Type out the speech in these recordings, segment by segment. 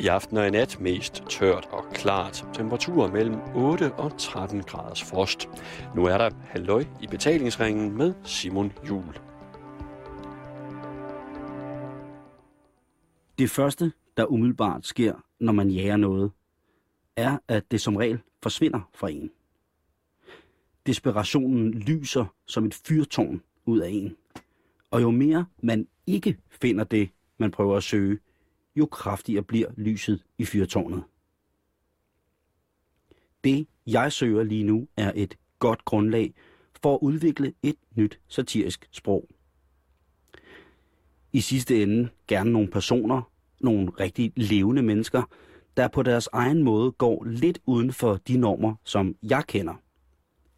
I aften og i nat mest tørt og klart. Temperaturer mellem 8 og 13 graders frost. Nu er der halløj i betalingsringen med Simon Jul. Det første, der umiddelbart sker, når man jager noget, er, at det som regel forsvinder fra en. Desperationen lyser som et fyrtårn ud af en. Og jo mere man ikke finder det, man prøver at søge, jo kraftigere bliver lyset i fyrtårnet. Det, jeg søger lige nu, er et godt grundlag for at udvikle et nyt satirisk sprog. I sidste ende gerne nogle personer, nogle rigtig levende mennesker, der på deres egen måde går lidt uden for de normer, som jeg kender.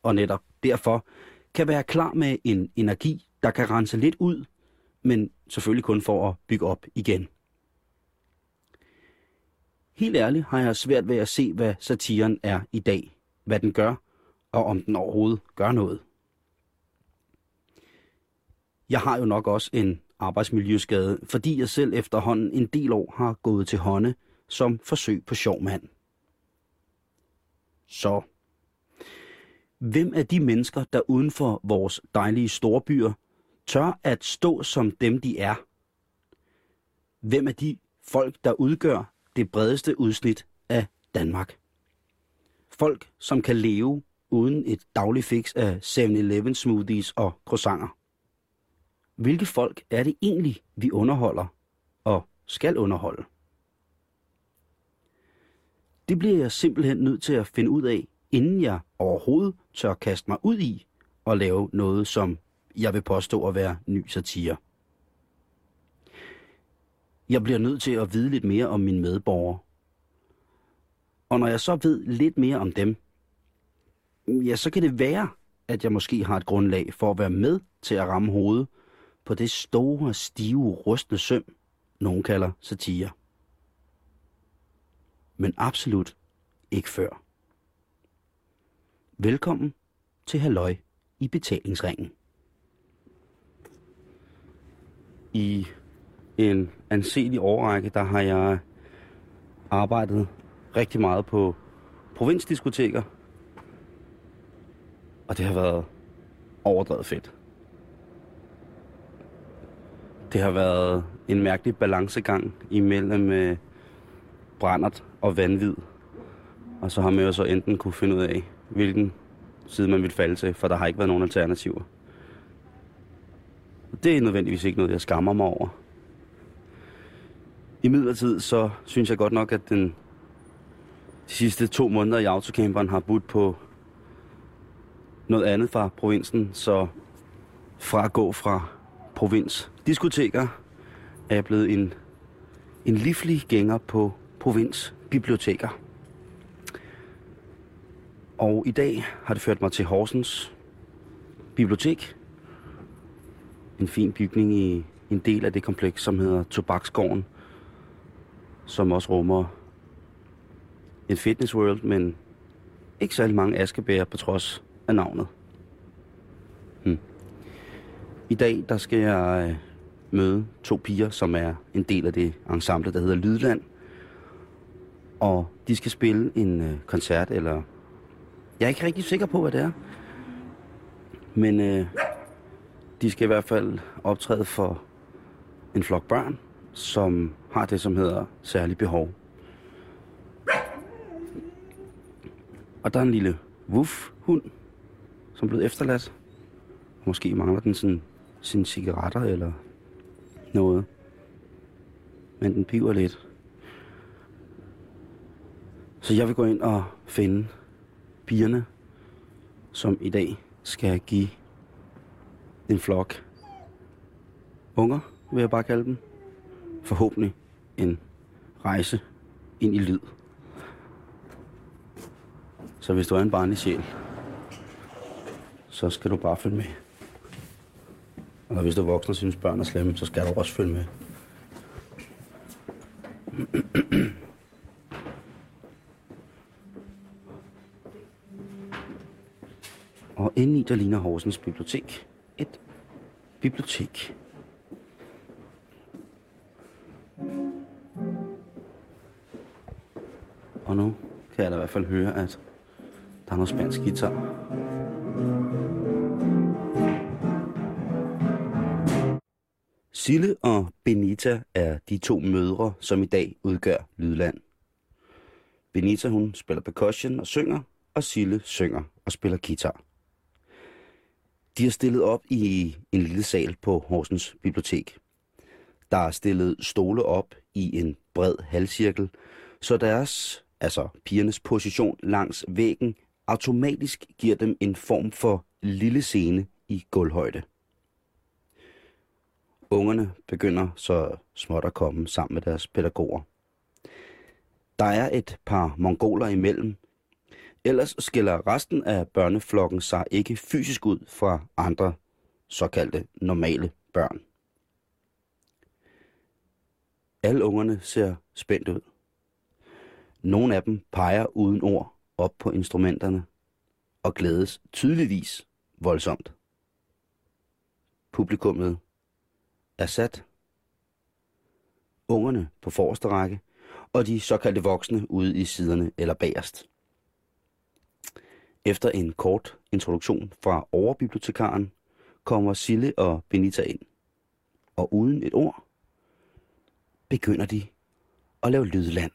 Og netop derfor kan være klar med en energi, der kan rense lidt ud, men selvfølgelig kun for at bygge op igen. Helt ærligt har jeg svært ved at se, hvad satiren er i dag, hvad den gør, og om den overhovedet gør noget. Jeg har jo nok også en arbejdsmiljøskade, fordi jeg selv efterhånden en del år har gået til hånde som forsøg på sjov mand. Så, hvem er de mennesker, der uden for vores dejlige storbyer tør at stå som dem, de er? Hvem er de folk, der udgør det bredeste udsnit af Danmark? Folk, som kan leve uden et dagligt fix af 7-Eleven smoothies og croissanter. Hvilke folk er det egentlig, vi underholder og skal underholde? Det bliver jeg simpelthen nødt til at finde ud af, inden jeg overhovedet tør kaste mig ud i og lave noget, som jeg vil påstå at være ny satire. Jeg bliver nødt til at vide lidt mere om mine medborgere. Og når jeg så ved lidt mere om dem, ja, så kan det være, at jeg måske har et grundlag for at være med til at ramme hovedet på det store, stive, rustne søm, nogen kalder satire. Men absolut ikke før. Velkommen til Halløj i betalingsringen. I en anselig årrække, der har jeg arbejdet rigtig meget på provinsdiskoteker. Og det har været overdrevet fedt. Det har været en mærkelig balancegang imellem øh, brændert og vanvid. Og så har man jo så enten kunne finde ud af, hvilken side man vil falde til, for der har ikke været nogen alternativer. Det er nødvendigvis ikke noget, jeg skammer mig over. I midlertid så synes jeg godt nok, at den, de sidste to måneder i autocamperen har budt på noget andet fra provinsen, så fra at gå fra provinsdiskoteker er jeg blevet en, en livlig gænger på provinsbiblioteker. Og i dag har det ført mig til Horsens Bibliotek. En fin bygning i en del af det kompleks, som hedder Tobaksgården, som også rummer en fitness world, men ikke særlig mange askebæger på trods af navnet. Hmm. I dag der skal jeg øh, møde to piger, som er en del af det ensemble, der hedder Lydland. Og de skal spille en øh, koncert, eller... Jeg er ikke rigtig sikker på, hvad det er. Men øh, de skal i hvert fald optræde for en flok børn, som har det, som hedder særlig behov. Og der er en lille wuff-hund, som er blevet efterladt. Måske mangler den sådan, sine cigaretter eller noget. Men den piver lidt. Så jeg vil gå ind og finde pigerne, som i dag skal give en flok unger, vil jeg bare kalde dem. Forhåbentlig en rejse ind i lyd. Så hvis du er en barnlig sjæl, så skal du bare følge med. Og hvis du er voksen og synes børn er slemme, så skal du også følge med. Og indeni der ligner Horsens Bibliotek et bibliotek. Og nu kan jeg da i hvert fald høre, at der er noget spansk guitar. Sille og Benita er de to mødre, som i dag udgør Lydland. Benita hun spiller percussion og synger, og Sille synger og spiller guitar. De har stillet op i en lille sal på Horsens Bibliotek. Der er stillet stole op i en bred halvcirkel, så deres, altså pigernes position langs væggen, automatisk giver dem en form for lille scene i gulvhøjde. Ungerne begynder så småt at komme sammen med deres pædagoger. Der er et par mongoler imellem, ellers skiller resten af børneflokken sig ikke fysisk ud fra andre såkaldte normale børn. Alle ungerne ser spændt ud. Nogle af dem peger uden ord op på instrumenterne og glædes tydeligvis voldsomt. Publikummet er sat. Ungerne på forreste række, og de såkaldte voksne ude i siderne eller bagerst. Efter en kort introduktion fra overbibliotekaren, kommer Sille og Benita ind. Og uden et ord, begynder de at lave lydland.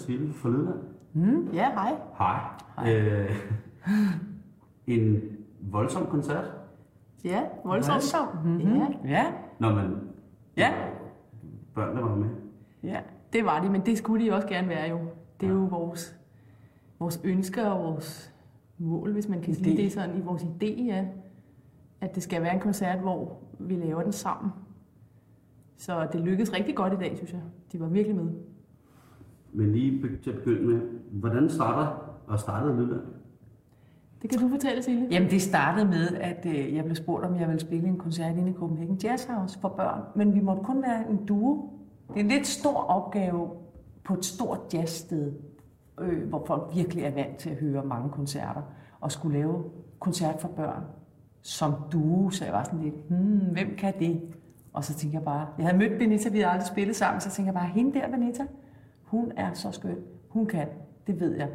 Sille fra Lydland. Mm, ja, hej. Hej. Hej. Øh, en voldsom koncert. Ja, voldsomt. Voldsom. Mm-hmm. Ja, Ja, Nå, men ja, børnene var med. ja. det var de, men det skulle de også gerne være jo. Det er jo vores, vores ønsker og vores mål, hvis man kan sige det sådan i vores idé, ja. At det skal være en koncert, hvor vi laver den sammen. Så det lykkedes rigtig godt i dag, synes jeg. De var virkelig med. Men lige til at begynde med, hvordan starter og startede Lydland? Det kan du fortælle, Silje. Jamen det startede med, at øh, jeg blev spurgt, om jeg ville spille en koncert inde i Copenhagen Jazz House for børn, men vi måtte kun være en duo. Det er en lidt stor opgave på et stort jazzsted, øh, hvor folk virkelig er vant til at høre mange koncerter, og skulle lave koncert for børn som duo, så jeg var sådan lidt, hmm, hvem kan det? Og så tænkte jeg bare, jeg havde mødt Benita, vi havde aldrig spillet sammen, så tænkte jeg bare, hende der, Benita, hun er så skøn, hun kan, det ved jeg.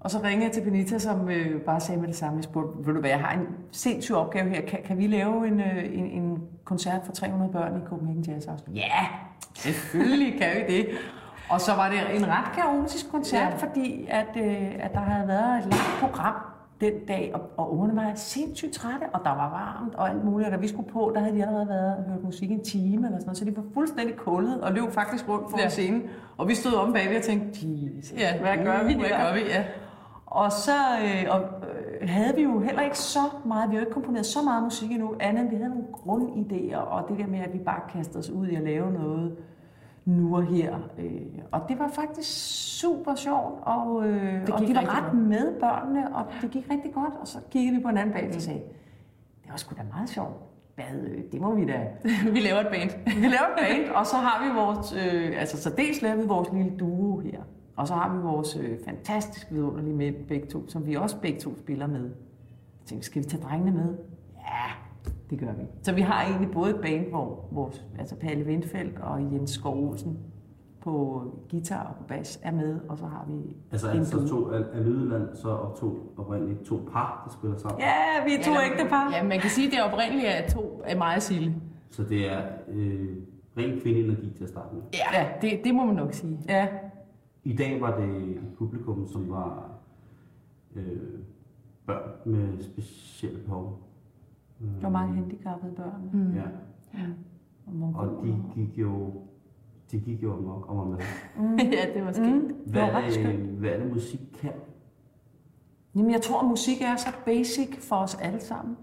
Og så ringede jeg til Benita, som øh, bare sagde med det samme. Jeg spurgte, ved du hvad, jeg har en sindssyg opgave her. Kan, kan vi lave en, øh, en, en koncert for 300 børn i Copenhagen Jazz House? Ja, selvfølgelig kan vi det. Og så var det en ret kaotisk koncert, ja. fordi at, øh, at der havde været et langt program den dag, og, og ungerne var sindssygt trætte, og der var varmt og alt muligt. Og da vi skulle på, der havde de allerede været og hørt musik en time eller sådan noget, så de var fuldstændig kullet og løb faktisk rundt foran Ja. scenen. Og vi stod om bagved og tænkte, Jesus, Ja, hvad gør vi Hvad der? gør vi, ja. Og så øh, og, øh, havde vi jo heller ikke så meget, vi har ikke komponeret så meget musik endnu, andet end vi havde nogle grundidéer, og det der med, at vi bare kastede os ud i at lave noget nu og her. Øh, og det var faktisk super sjovt, og, øh, Det og de var ret godt. med børnene, og det gik rigtig godt, og så kiggede vi på en anden bag og sagde, det var sgu da meget sjovt. Hvad, øh, det må vi da vi laver et band. vi laver et band, og så har vi vores, øh, altså så dels laver vi vores lille duo her, og så har vi vores øh, fantastisk vidunderlige mænd begge to, som vi også begge to spiller med. Jeg tænkte, skal vi tage drengene med? Ja, det gør vi. Så vi har egentlig både et band, hvor vores, altså Palle Vindfeldt og Jens Skov Olsen på guitar og på bas er med, og så har vi Altså en altså to af, af Lydland, så og to oprindeligt to par, der spiller sammen. Ja, vi er to Eller- ægtepar. Ja, man kan sige, at det oprindeligt er to af mig og Silje. Så det er øh, ren kvindeenergi til at starte med. Ja, det, det må man nok sige. Ja, I dag var det et publikum, som var øh, børn med specielle behov. Øh, der var mange handicappede børn. Mm. Ja, Og, mongoler. og de gik jo, de gik jo amok og var med. ja, det var skægt. Mm, det Hvad var er, ret det, skønt. hvad er det, musik kan? Jamen, jeg tror, at musik er så basic for os alle sammen.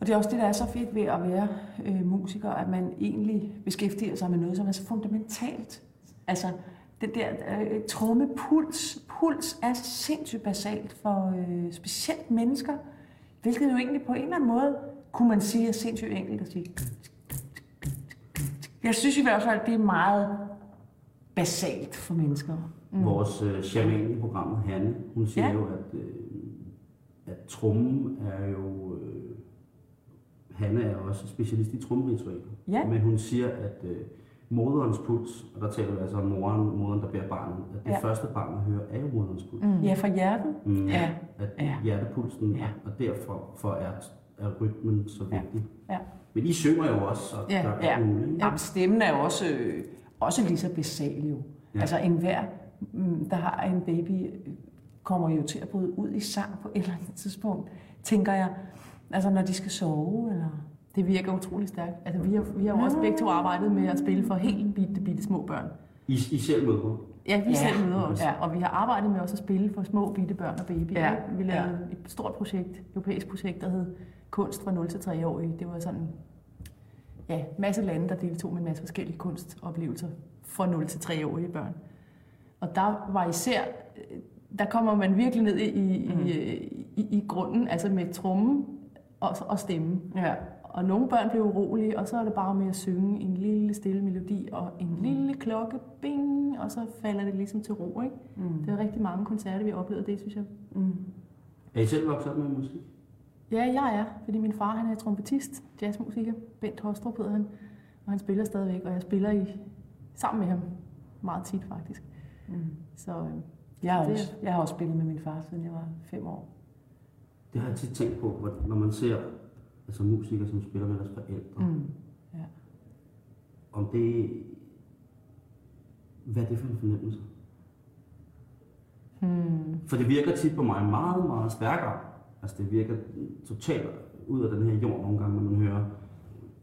Og det er også det, der er så fedt ved at være øh, musiker, at man egentlig beskæftiger sig med noget, som er så fundamentalt. Altså, den der øh, trommepuls, puls er sindssygt basalt for øh, specielt mennesker, hvilket jo egentlig på en eller anden måde, kunne man sige, er sindssygt enkelt at sige. Jeg synes i hvert fald, det er meget basalt for mennesker. Mm. Vores øh, shaman i programmet, Hanne, hun siger Ja. jo, at, øh, at trummen er jo... Øh, Hanne er også specialist i trummeritualer. Ja. Men hun siger, at øh, moderens puls, og der taler vi altså om moren, moderen, der bærer barnet, at det Ja. ja. første barn, man hører, er jo moderens puls. Mm. Ja, fra hjertet. Mm. Ja. At Ja. hjertepulsen, Ja. ja. og derfor for er, er rytmen så Ja. vigtig. Ja. Men I synger jo også, og Ja. gør Ja. muligt. Jamen, stemmen er jo også, øh, også lige så basal jo. Ja. Ja. Altså enhver, mm, der har en baby, kommer jo til at bryde ud i sang på et eller andet tidspunkt, tænker jeg. Altså når de skal sove, eller... Det virker utrolig stærkt. Altså, vi har, vi har jo også begge to arbejdet med at spille for helt bitte, bitte små børn. I, I selv møder Ja, vi Ja. selv møder os. Ja. Og vi har arbejdet med også at spille for små bitte børn og babyer. Ja. Vi lavede ja. et stort projekt, europæisk projekt, der hed Kunst fra 0 til 3 år. Det var sådan ja, masse lande, der deltog med en masse forskellige kunstoplevelser fra 0 til 3 årige børn. Og der var især, øh, der kommer man virkelig ned i, i, Mm. i, i, i grunden, altså med trommen og, og stemmen. Ja. Og nogle børn blev urolige, og så er det bare med at synge en lille stille melodi og en lille klokke, bing, og så falder det ligesom til ro, ikke? Mm. Det er rigtig mange koncerter, vi har oplevet det, synes jeg. Mm. Er I selv vokset op med musik? Ja, jeg er, fordi min far han er trompetist, jazzmusiker, Bent Hostrup hedder han, og han spiller stadigvæk, og jeg spiller i, sammen med ham meget tit faktisk. Mm. Så øh, Jeg, har også, jeg har også spillet med min far, siden jeg var fem år. Det har jeg tit tænkt på, når man ser altså musikere, som spiller med deres forældre. Mm. Om det... Hvad er det for en fornemmelse? For det virker tit på mig meget, meget stærkere. Altså det virker totalt ud af den her jord nogle gange, når man hører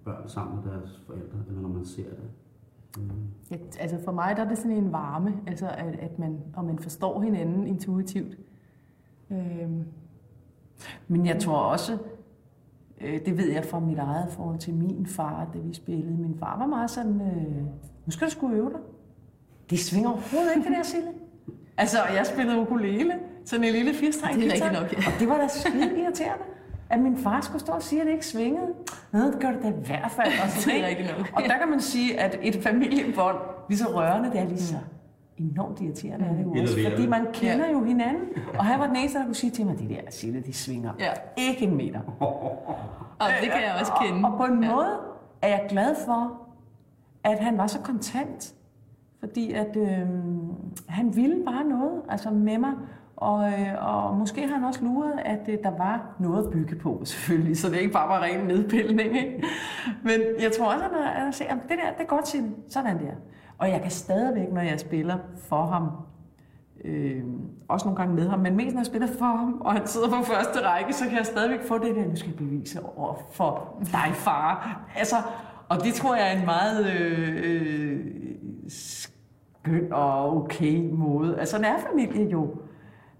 børn sammen med deres forældre, eller når man ser det. Mm. Ja, altså for mig der er det sådan en varme, altså at, at man, og man forstår hinanden intuitivt. Øhm, Men jeg tror også, øh, det ved jeg fra mit eget forhold til min far, da vi spillede. Min far var meget sådan, øh, nu skal du sgu øve dig. Det svinger overhovedet ikke, det der, Sille. Altså, jeg spillede ukulele, sådan en lille firestrengt Det er guitar, nok, ja. og det var da skide irriterende, at min far skulle stå og sige, at det ikke svingede. Nå, det gør det da i hvert fald. Og, sådan, Det er nok. og der kan man sige, at et familiebånd, lige så rørende, det er lige så enormt irriterende, er det jo også, fordi man kender jo hinanden. Og han var den eneste, der kunne sige til mig, de der Sille, de svinger Ja. ikke en meter. og det kan jeg også kende. Og, og på en Ja. måde er jeg glad for, at han var så kontant. Fordi at øh, han ville bare noget altså med mig. Og, øh, og måske har han også luret, at øh, der var noget at bygge på, selvfølgelig. Så det ikke bare var ren nedpilning. Ikke? Men jeg tror også, at han har set, at det der, det er godt til sådan der. Og jeg kan stadigvæk, når jeg spiller for ham, Øh, også nogle gange med ham, men mest når jeg spiller for ham, og han sidder på første række, så kan jeg stadigvæk få det der, nu skal jeg bevise over for dig, far. Altså, og det tror jeg er en meget øh, øh, skøn og okay måde. Altså, sådan er familie jo.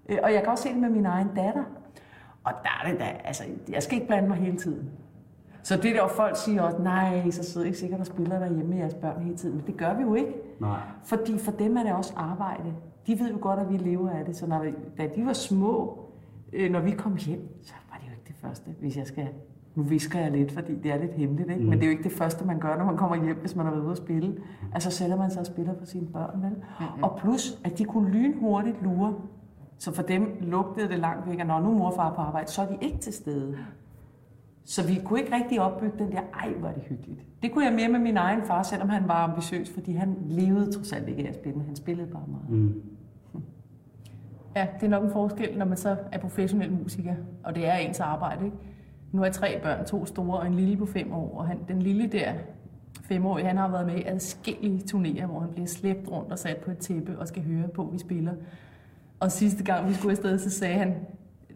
Øh, og jeg kan også se det med min egen datter. Og der er det da, altså, jeg skal ikke blande mig hele tiden. Så det der, folk siger også, nej, så sidder I ikke sikkert og spiller derhjemme med jeres børn hele tiden. Men det gør vi jo ikke. Nej. Fordi for dem er det også arbejde. De ved jo godt, at vi lever af det. Så når, da de var små, øh, når vi kom hjem, så var det jo ikke det første, hvis jeg skal... Nu visker jeg lidt, fordi det er lidt hemmeligt, ikke? Mm. men det er jo ikke det første, man gør, når man kommer hjem, hvis man har været ude at spille. Altså sætter man sig og spiller for sine børn, vel? Mm-hmm. Og plus, at de kunne lynhurtigt lure. Så for dem lugtede det langt væk, at når nu er mor og far er på arbejde, så er de ikke til stede. Så vi kunne ikke rigtig opbygge den der, ej, hvor er det hyggeligt. Det kunne jeg mere med min egen far, selvom han var ambitiøs, fordi han levede trods alt ikke af at spille, men han spillede bare meget. Mm. Ja, det er nok en forskel, når man så er professionel musiker, og det er ens arbejde. Ikke? Nu har jeg tre børn, to store og en lille på fem år, og han, den lille der, femårige, han har været med i adskillige turnéer, hvor han bliver slæbt rundt og sat på et tæppe og skal høre på, at vi spiller. Og sidste gang vi skulle afsted, så sagde han,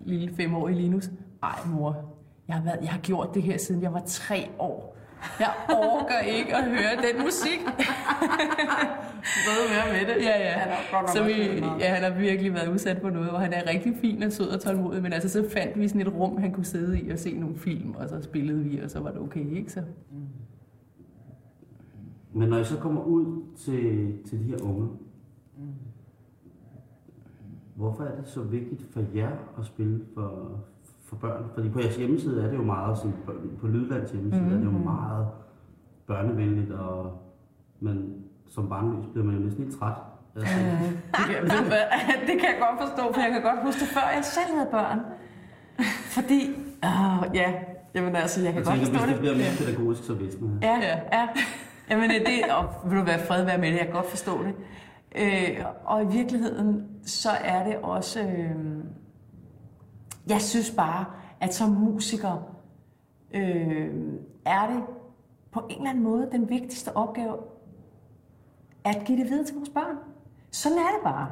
lille femårige Linus, ej mor, jeg har, været, jeg har gjort det her siden jeg var tre år. Jeg orker ikke at høre den musik. Ved mere med det. Ja, ja. Han er så vi, ja, han har virkelig været udsat på noget, hvor han er rigtig fin og sød og tålmodig, men altså så fandt vi sådan et rum, han kunne sidde i og se nogle film, og så spillede vi, og så var det okay, ikke så? Men når I så kommer ud til, til de her unge, hvorfor er det så vigtigt for jer at spille for, for børn? Fordi på jeres hjemmeside er det jo meget, sådan, på, på Lydlands hjemmeside mm-hmm. er det jo meget børnevenligt, og, men som barnløs bliver man jo næsten lidt træt. Altså, Det kan, det kan jeg godt forstå, for jeg kan godt huske det, før jeg selv havde børn. Fordi, åh, ja, jamen altså, jeg kan jeg godt tænker, forstå hvis det. det bliver mere pædagogisk, så vidste man. Ja, Ja. ja. Jamen øh, det, og vil du være fred være med det, jeg kan godt forstå det. Øh, og i virkeligheden, så er det også, øh, jeg synes bare, at som musiker, øh, er det på en eller anden måde den vigtigste opgave, at give det videre til vores børn. Sådan er det bare.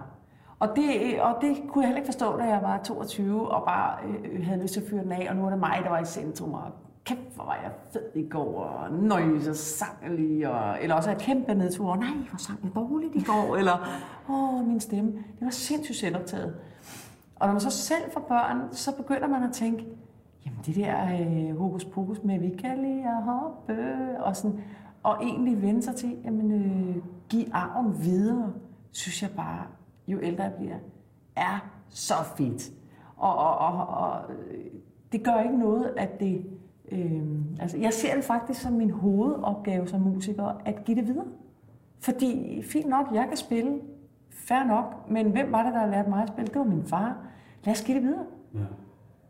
Og det, og det kunne jeg heller ikke forstå, da jeg var 22 og bare øh, havde lyst til at fyre den af, og nu er det mig, der var i centrum, og kæft, hvor var jeg fed i går, og nøj, så sang jeg lige, og, eller også er jeg kæmpe nedtur, og nej, hvor sang jeg dårligt i går, eller åh, min stemme. Det var sindssygt selvoptaget. Og når man så selv får børn, så begynder man at tænke, jamen det der øh, hokus pokus med, vi kan lige at hoppe, og, sådan, og egentlig vende sig til, jamen øh, give arven videre, synes jeg bare, jo ældre jeg bliver, er så fedt. Og, og, og, og øh, det gør ikke noget, at det... Øh, altså, jeg ser det faktisk som min hovedopgave som musiker, at give det videre. Fordi, fint nok, jeg kan spille, fair nok, men hvem var det, der lærte mig at spille? Det var min far. Lad os give det videre. Ja.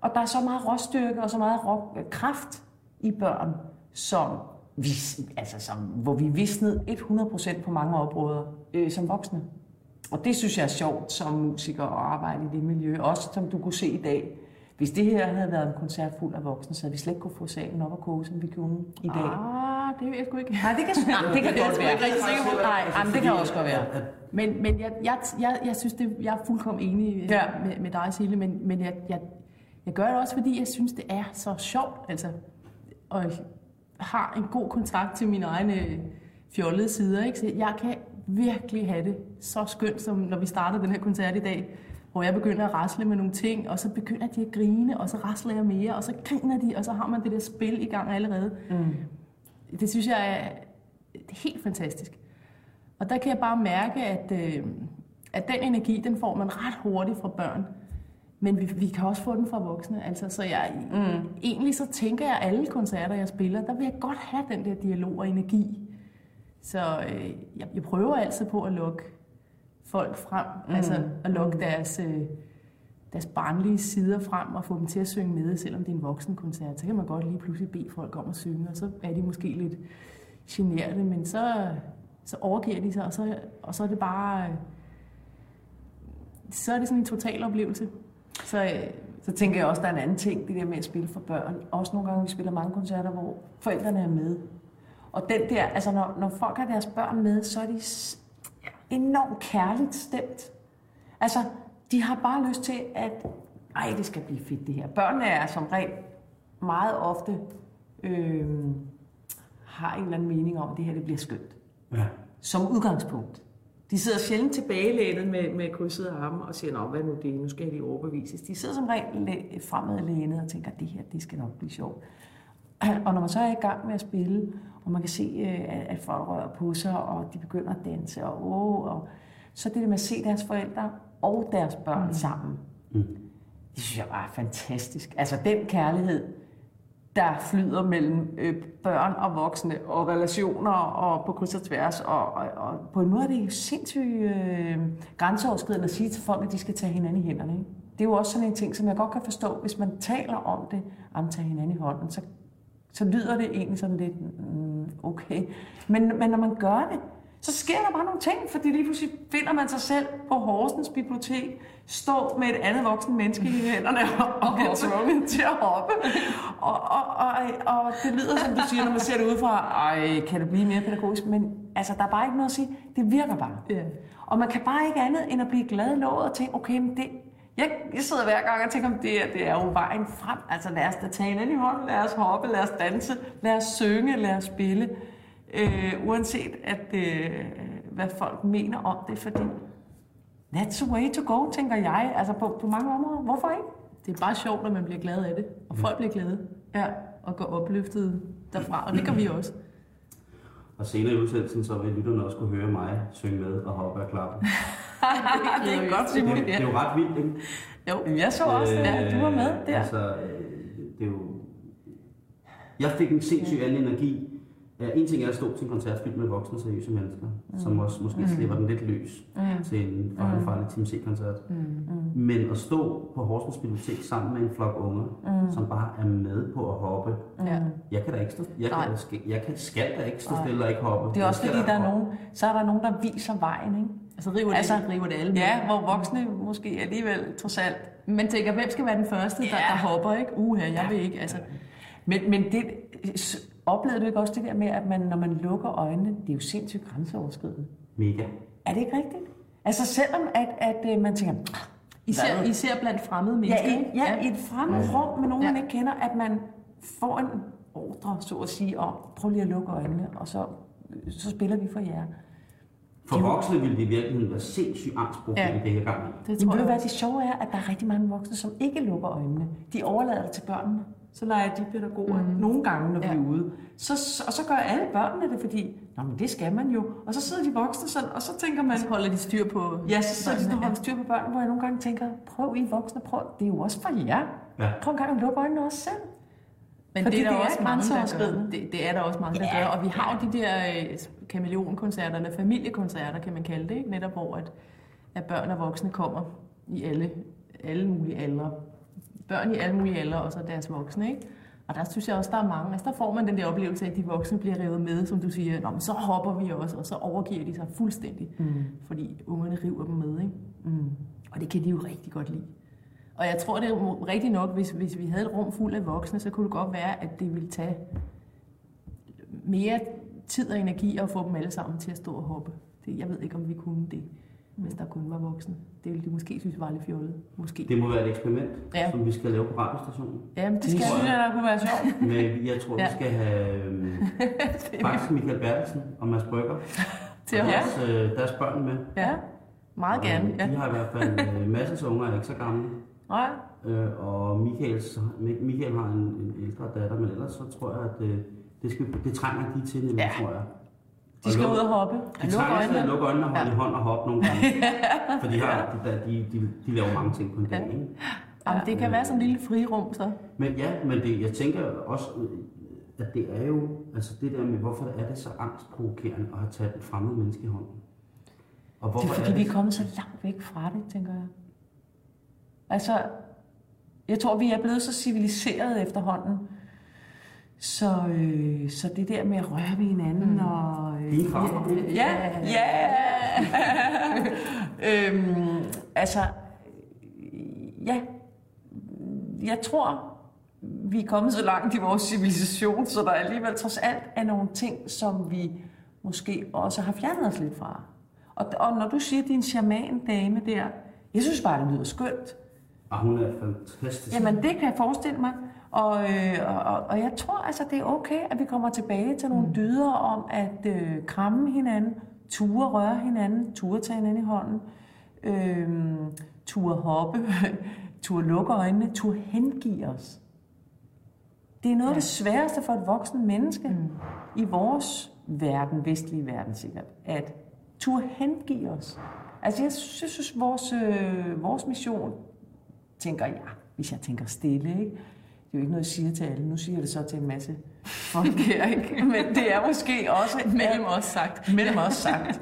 Og der er så meget råstyrke og så meget rå, kraft i børn, som vi, altså som, hvor vi visnede 100% på mange områder øh, som voksne. Og det synes jeg er sjovt som musiker at arbejde i det miljø. Også som du kunne se i dag. Hvis det her havde været en koncert fuld af voksne, så havde vi slet ikke kunne få salen op og koge, som vi kunne i dag. Ah, det ved jeg sgu ikke. Nej, det kan, nej, det kan Det godt være. ikke rigtig sikker på. Nej, jamen, det kan også godt være. Men, men jeg, jeg, jeg, jeg synes, det, jeg er fuldkommen enig Ja. med, med dig, Sille, men, men jeg, jeg, jeg gør det også, fordi jeg synes, det er så sjovt. Altså, og har en god kontakt til mine egne øh, fjollede sider. Ikke? Så jeg kan virkelig have det så skønt, som når vi starter den her koncert i dag, hvor jeg begynder at rasle med nogle ting, og så begynder de at grine, og så rasler jeg mere, og så griner de, og så har man det der spil i gang allerede. Mm. Det synes jeg er, det er helt fantastisk. Og der kan jeg bare mærke, at, øh, at den energi, den får man ret hurtigt fra børn. Men vi, vi kan også få den fra voksne. Altså, så jeg, mm. egentlig så tænker jeg, at alle koncerter, jeg spiller, der vil jeg godt have den der dialog og energi. Så øh, jeg, jeg prøver altid på at lukke folk frem, mm. altså at lukke deres, øh, deres barnlige sider frem og få dem til at synge med, selvom det er en voksenkoncert. Så kan man godt lige pludselig bede folk om at synge, og så er de måske lidt generede, men så, så overgiver de sig, og så, og så er det bare... Så er det sådan en total oplevelse. Så øh, Så tænker jeg også, der er en anden ting, det der med at spille for børn. Også nogle gange, vi spiller mange koncerter, hvor forældrene er med. Og den der, altså når, når folk har deres børn med, så er de enormt kærligt stemt. Altså, de har bare lyst til, at ej, det skal blive fedt det her. Børnene er som regel meget ofte øh, har en eller anden mening om, at det her det bliver skønt. Ja. Som udgangspunkt. De sidder sjældent tilbagelænet med, med krydsede arme og siger, Nå, hvad nu det, nu skal lige overbevises. De sidder som regel læ- fremadlænet og tænker, det her, det skal nok blive sjovt. Og når man så er i gang med at spille, og man kan se, øh, at at folk rører på sig, og de begynder at danse, og, åh, og så det der med at se deres forældre og deres børn mm. sammen, Mm. det synes jeg bare er fantastisk. Altså den kærlighed, der flyder mellem øh, børn og voksne, og relationer, og på kryds og tværs, og, og, og på en måde er det jo sindssygt øh, grænseoverskridende at sige til folk, at de skal tage hinanden i hænderne. Ikke? Det er jo også sådan en ting, som jeg godt kan forstå, hvis man taler om det, om at tage hinanden i hånden, så, så lyder det egentlig sådan lidt, mm, okay. Men, men når man gør det, så sker der bare nogle ting, fordi lige pludselig finder man sig selv på Horsens Bibliotek, stå med et andet voksen menneske i hænderne og, bliver tvunget til at hoppe. Og, og, og, og det lyder, som du siger, når man ser det udefra, ej, kan det blive mere pædagogisk? Men altså, der er bare ikke noget at sige. Det virker bare. Ja. Og man kan bare ikke andet end at blive glad i låget og tænke, okay, men det, jeg, jeg sidder hver gang og tænker, om det, er, det er jo vejen frem. Altså lad os da tage hinanden i hånden, lad os hoppe, lad os danse, lad os synge, lad os spille. Øh, uanset at, øh, hvad folk mener om det, fordi that's the way to go, tænker jeg, altså på, på mange områder. Hvorfor ikke? det er bare sjovt, at man bliver glad af det, og folk bliver glade Ja. og går opløftet derfra, og det gør vi også. Og senere i udsendelsen, så vil lytterne også kunne høre mig synge med og hoppe og klappe. det er godt, Det, Simon. det er jo ret vildt, ikke? Jo, Jeg så også det, ja, du var med der. Altså, øh, det er jo... Jeg fik en sindssyg anden energi. Ja, en ting er at stå til en koncert fyldt med voksne, seriøse mennesker, mm. som også måske mm. slipper den lidt løs mm. til en farlig, farlig Team C-koncert. Mm. Men at stå på Horsens Bibliotek sammen med en flok unger, mm. som bare er med på at hoppe. ja. Jeg kan da ikke stå, jeg Nej. kan, skal, jeg kan, skal da ikke stå stille og ikke hoppe. Det er også fordi, da der er nogen, så er der nogen, der viser vejen, ikke? Altså river det, Altså, river det alle med. Ja, hvor voksne måske alligevel trods alt. Man tænker, hvem skal være den første, der, Ja. der hopper, ikke? Uha, jeg vil ikke. Altså, Men, men det, oplevede du ikke også det der med, at man, når man lukker øjnene, det er jo sindssygt grænseoverskridende. Mega. Er det ikke rigtigt? Altså selvom at, at øh, man tænker, især, især blandt fremmede ja, mennesker. i, ja, i et fremmed rum med nogen, Ja. man ikke kender, at man får en ordre, så at sige, om prøv lige at lukke øjnene, og så, så spiller vi for jer. For voksne ville det i virkeligheden være sindssygt angstproblem, Ja. ja. det her gang. Det Men tror ved du jeg hvad, det sjove er, at der er rigtig mange voksne, som ikke lukker øjnene. De overlader det til børnene. Så leger de pædagoger mm. nogle gange, når ja. vi er ude. Så, og så gør alle børnene det, fordi, Nå, men det skal man jo. Og så sidder de voksne sådan, og så tænker man, Så holder de styr på... ja, så sidder de sådan og børnene, holder styr på børnene, hvor jeg nogle gange tænker, prøv I voksne, prøv, det er jo også for jer. Ja. Prøv en gang at lukke øjnene også selv. Men Fordi det er der det er også mange, der gør. Det, det er der også mange, der Ja. gør. Og vi har jo de der øh, kameleonkoncerter, eller familiekoncerter, kan man kalde det, ikke? netop hvor at, at børn og voksne kommer i alle, alle mulige aldre. Børn i alle mulige aldre, og så deres voksne. Ikke? Og der synes jeg også, der er mange. Altså, der får man den der oplevelse af, at de voksne bliver revet med, som du siger. Nå, men så hopper vi også, og så overgiver de sig fuldstændig. Mm. Fordi ungerne river dem med. Ikke? Mm. Og det kan de jo rigtig godt lide. Og jeg tror, det er rigtigt nok, hvis, hvis vi havde et rum fuld af voksne, så kunne det godt være, at det ville tage mere tid og energi at få dem alle sammen til at stå og hoppe. Det, jeg ved ikke, om vi kunne det, hvis der kun var voksne. Det ville de måske synes var lidt fjollet. Måske. Det må være et eksperiment, Ja. som vi skal lave på radiostationen. Ja, det Det skal synes jeg, der kunne være sjovt. Men jeg tror, Ja. vi skal have øhm, faktisk Michael Bertelsen og Mads Brygger. til og deres, øh, deres børn med. Ja, meget Og, gerne. Ja. De har i hvert fald øh, Mads' unger, er ikke så gamle. Nej. Øh, og Michaels, Michael har en, en ældre datter, men ellers så tror jeg, at øh, det, skal, det trænger de til, nemlig, Ja. tror jeg. De skal luk- ud og hoppe. De trænger til at lukke øjnene og holde Ja. hånd og hoppe nogle gange. For de, har, de, de, de, de laver mange ting på en dag. Ikke? Jamen, det kan være sådan en lille frirum, så. Men ja, men det, jeg tænker også, at det er jo, altså det der med, hvorfor er det så angstprovokerende at have taget et fremmed menneske i hånden? Og Det er fordi, vi er kommet så langt væk fra det, tænker jeg. Altså, jeg tror, vi er blevet så civiliseret efterhånden. Så, øh, så det der med at røre ved hinanden mm. og... Øh, Dine krammer? Ja, ja. øhm, altså, ja. Jeg tror, vi er kommet så langt i vores civilisation, så der alligevel trods alt er nogle ting, som vi måske også har fjernet os lidt fra. Og, og når du siger, din shaman dame der, jeg synes bare, det lyder skønt. Og hun er fantastisk. Jamen, det kan jeg forestille mig. Og, øh, og, og jeg tror altså, det er okay, at vi kommer tilbage til nogle dyder om at øh, kramme hinanden, ture røre hinanden, ture tage hinanden i hånden, øh, ture hoppe, ture lukke øjnene, ture hengive os. Det er noget af det sværeste for et voksen menneske mm. i vores verden, vestlige verden sikkert, at ture hengive os. Altså jeg synes, jeg synes vores, øh, vores mission, tænker jeg, hvis jeg tænker stille, ikke? Det er jo ikke noget, jeg siger til alle. Nu siger jeg det så til en masse folk her, ikke? men det er måske også Mellem os sagt. mellem os sagt,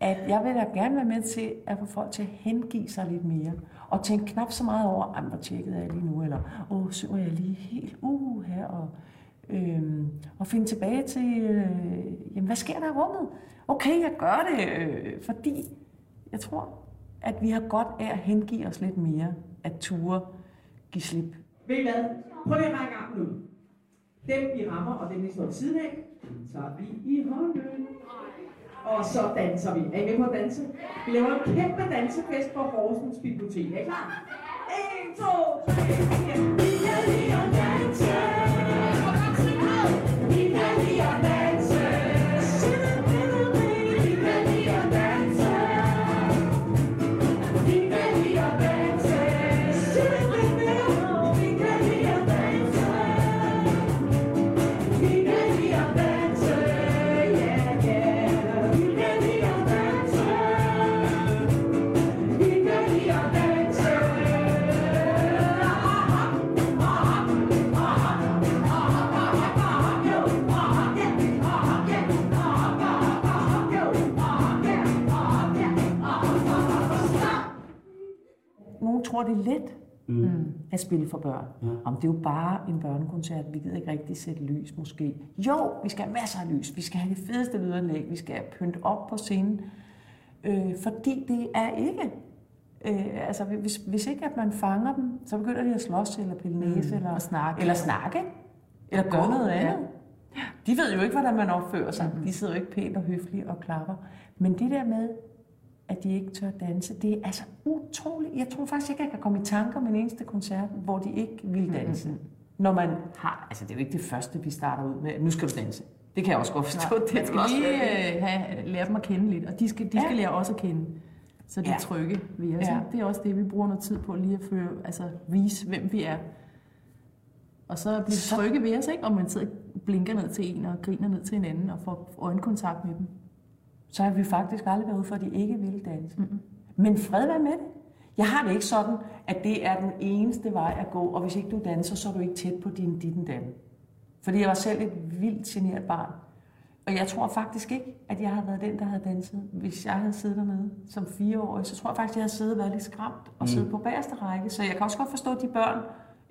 at jeg vil da gerne være med til at få folk til at hengive sig lidt mere, og tænke knap så meget over, "Ej, hvor tjekket er jeg lige nu, eller åh, så jeg lige helt uh her, og, øhm, og finde tilbage til, øh, jamen hvad sker der i rummet? Okay, jeg gør det, øh, fordi jeg tror, at vi har godt af at hengive os lidt mere, at ture give slip. Ved I hvad? Prøv lige at række armen ud. Dem vi rammer, og dem I står siden af, tager vi i hånden. Og så danser vi. Er I med på at danse? Vi laver en kæmpe dansefest på Horsens Bibliotek. Er I klar? 1, 2, 3, 4, 4, 4, 4. tror, det er let Mm. at spille for børn. Ja. Om det er jo bare en børnekoncert, vi gider ikke rigtig sætte lys måske. Jo, vi skal have masser af lys, vi skal have det fedeste lydanlæg, vi skal have pynt op på scenen. Øh, fordi det er ikke... Øh, altså, hvis, hvis ikke at man fanger dem, så begynder de at slås eller pille næse, eller, og snakke. eller snakke, eller gøre gå, noget ja. andet. De ved jo ikke, hvordan man opfører sig. De sidder jo ikke pænt og høfligt og klapper. Men det der med, at de ikke tør danse, det er altså utroligt. Jeg tror faktisk ikke, jeg kan komme i tanker med en eneste koncert, hvor de ikke vil danse. Når man har, altså det er jo ikke det første, vi starter ud med, nu skal du danse. Det kan jeg også godt forstå. Nej, det skal også lige øh, have, lære dem at kende lidt, og de skal, de Ja. skal lære os at kende, så de Ja. trygge ved os. Ja. Ja. Det er også det, vi bruger noget tid på, lige at føre, altså, vise, hvem vi er. Og så blive Så- trygge ved os, ikke? og man sidder og blinker ned til en og griner ned til en anden og får øjenkontakt med dem. Så har vi faktisk aldrig været ude for, at de ikke vil danse. Mm-hmm. Men fred være med det. Jeg har det ikke sådan, at det er den eneste vej at gå, og hvis ikke du danser, så er du ikke tæt på din ditten dan. Fordi jeg var selv et vildt generet barn. Og jeg tror faktisk ikke, at jeg havde været den, der havde danset. Hvis jeg havde siddet dernede som fireårig, så tror jeg faktisk, at jeg havde siddet og været lidt skræmt og siddet på bagerste række. Så jeg kan også godt forstå de børn,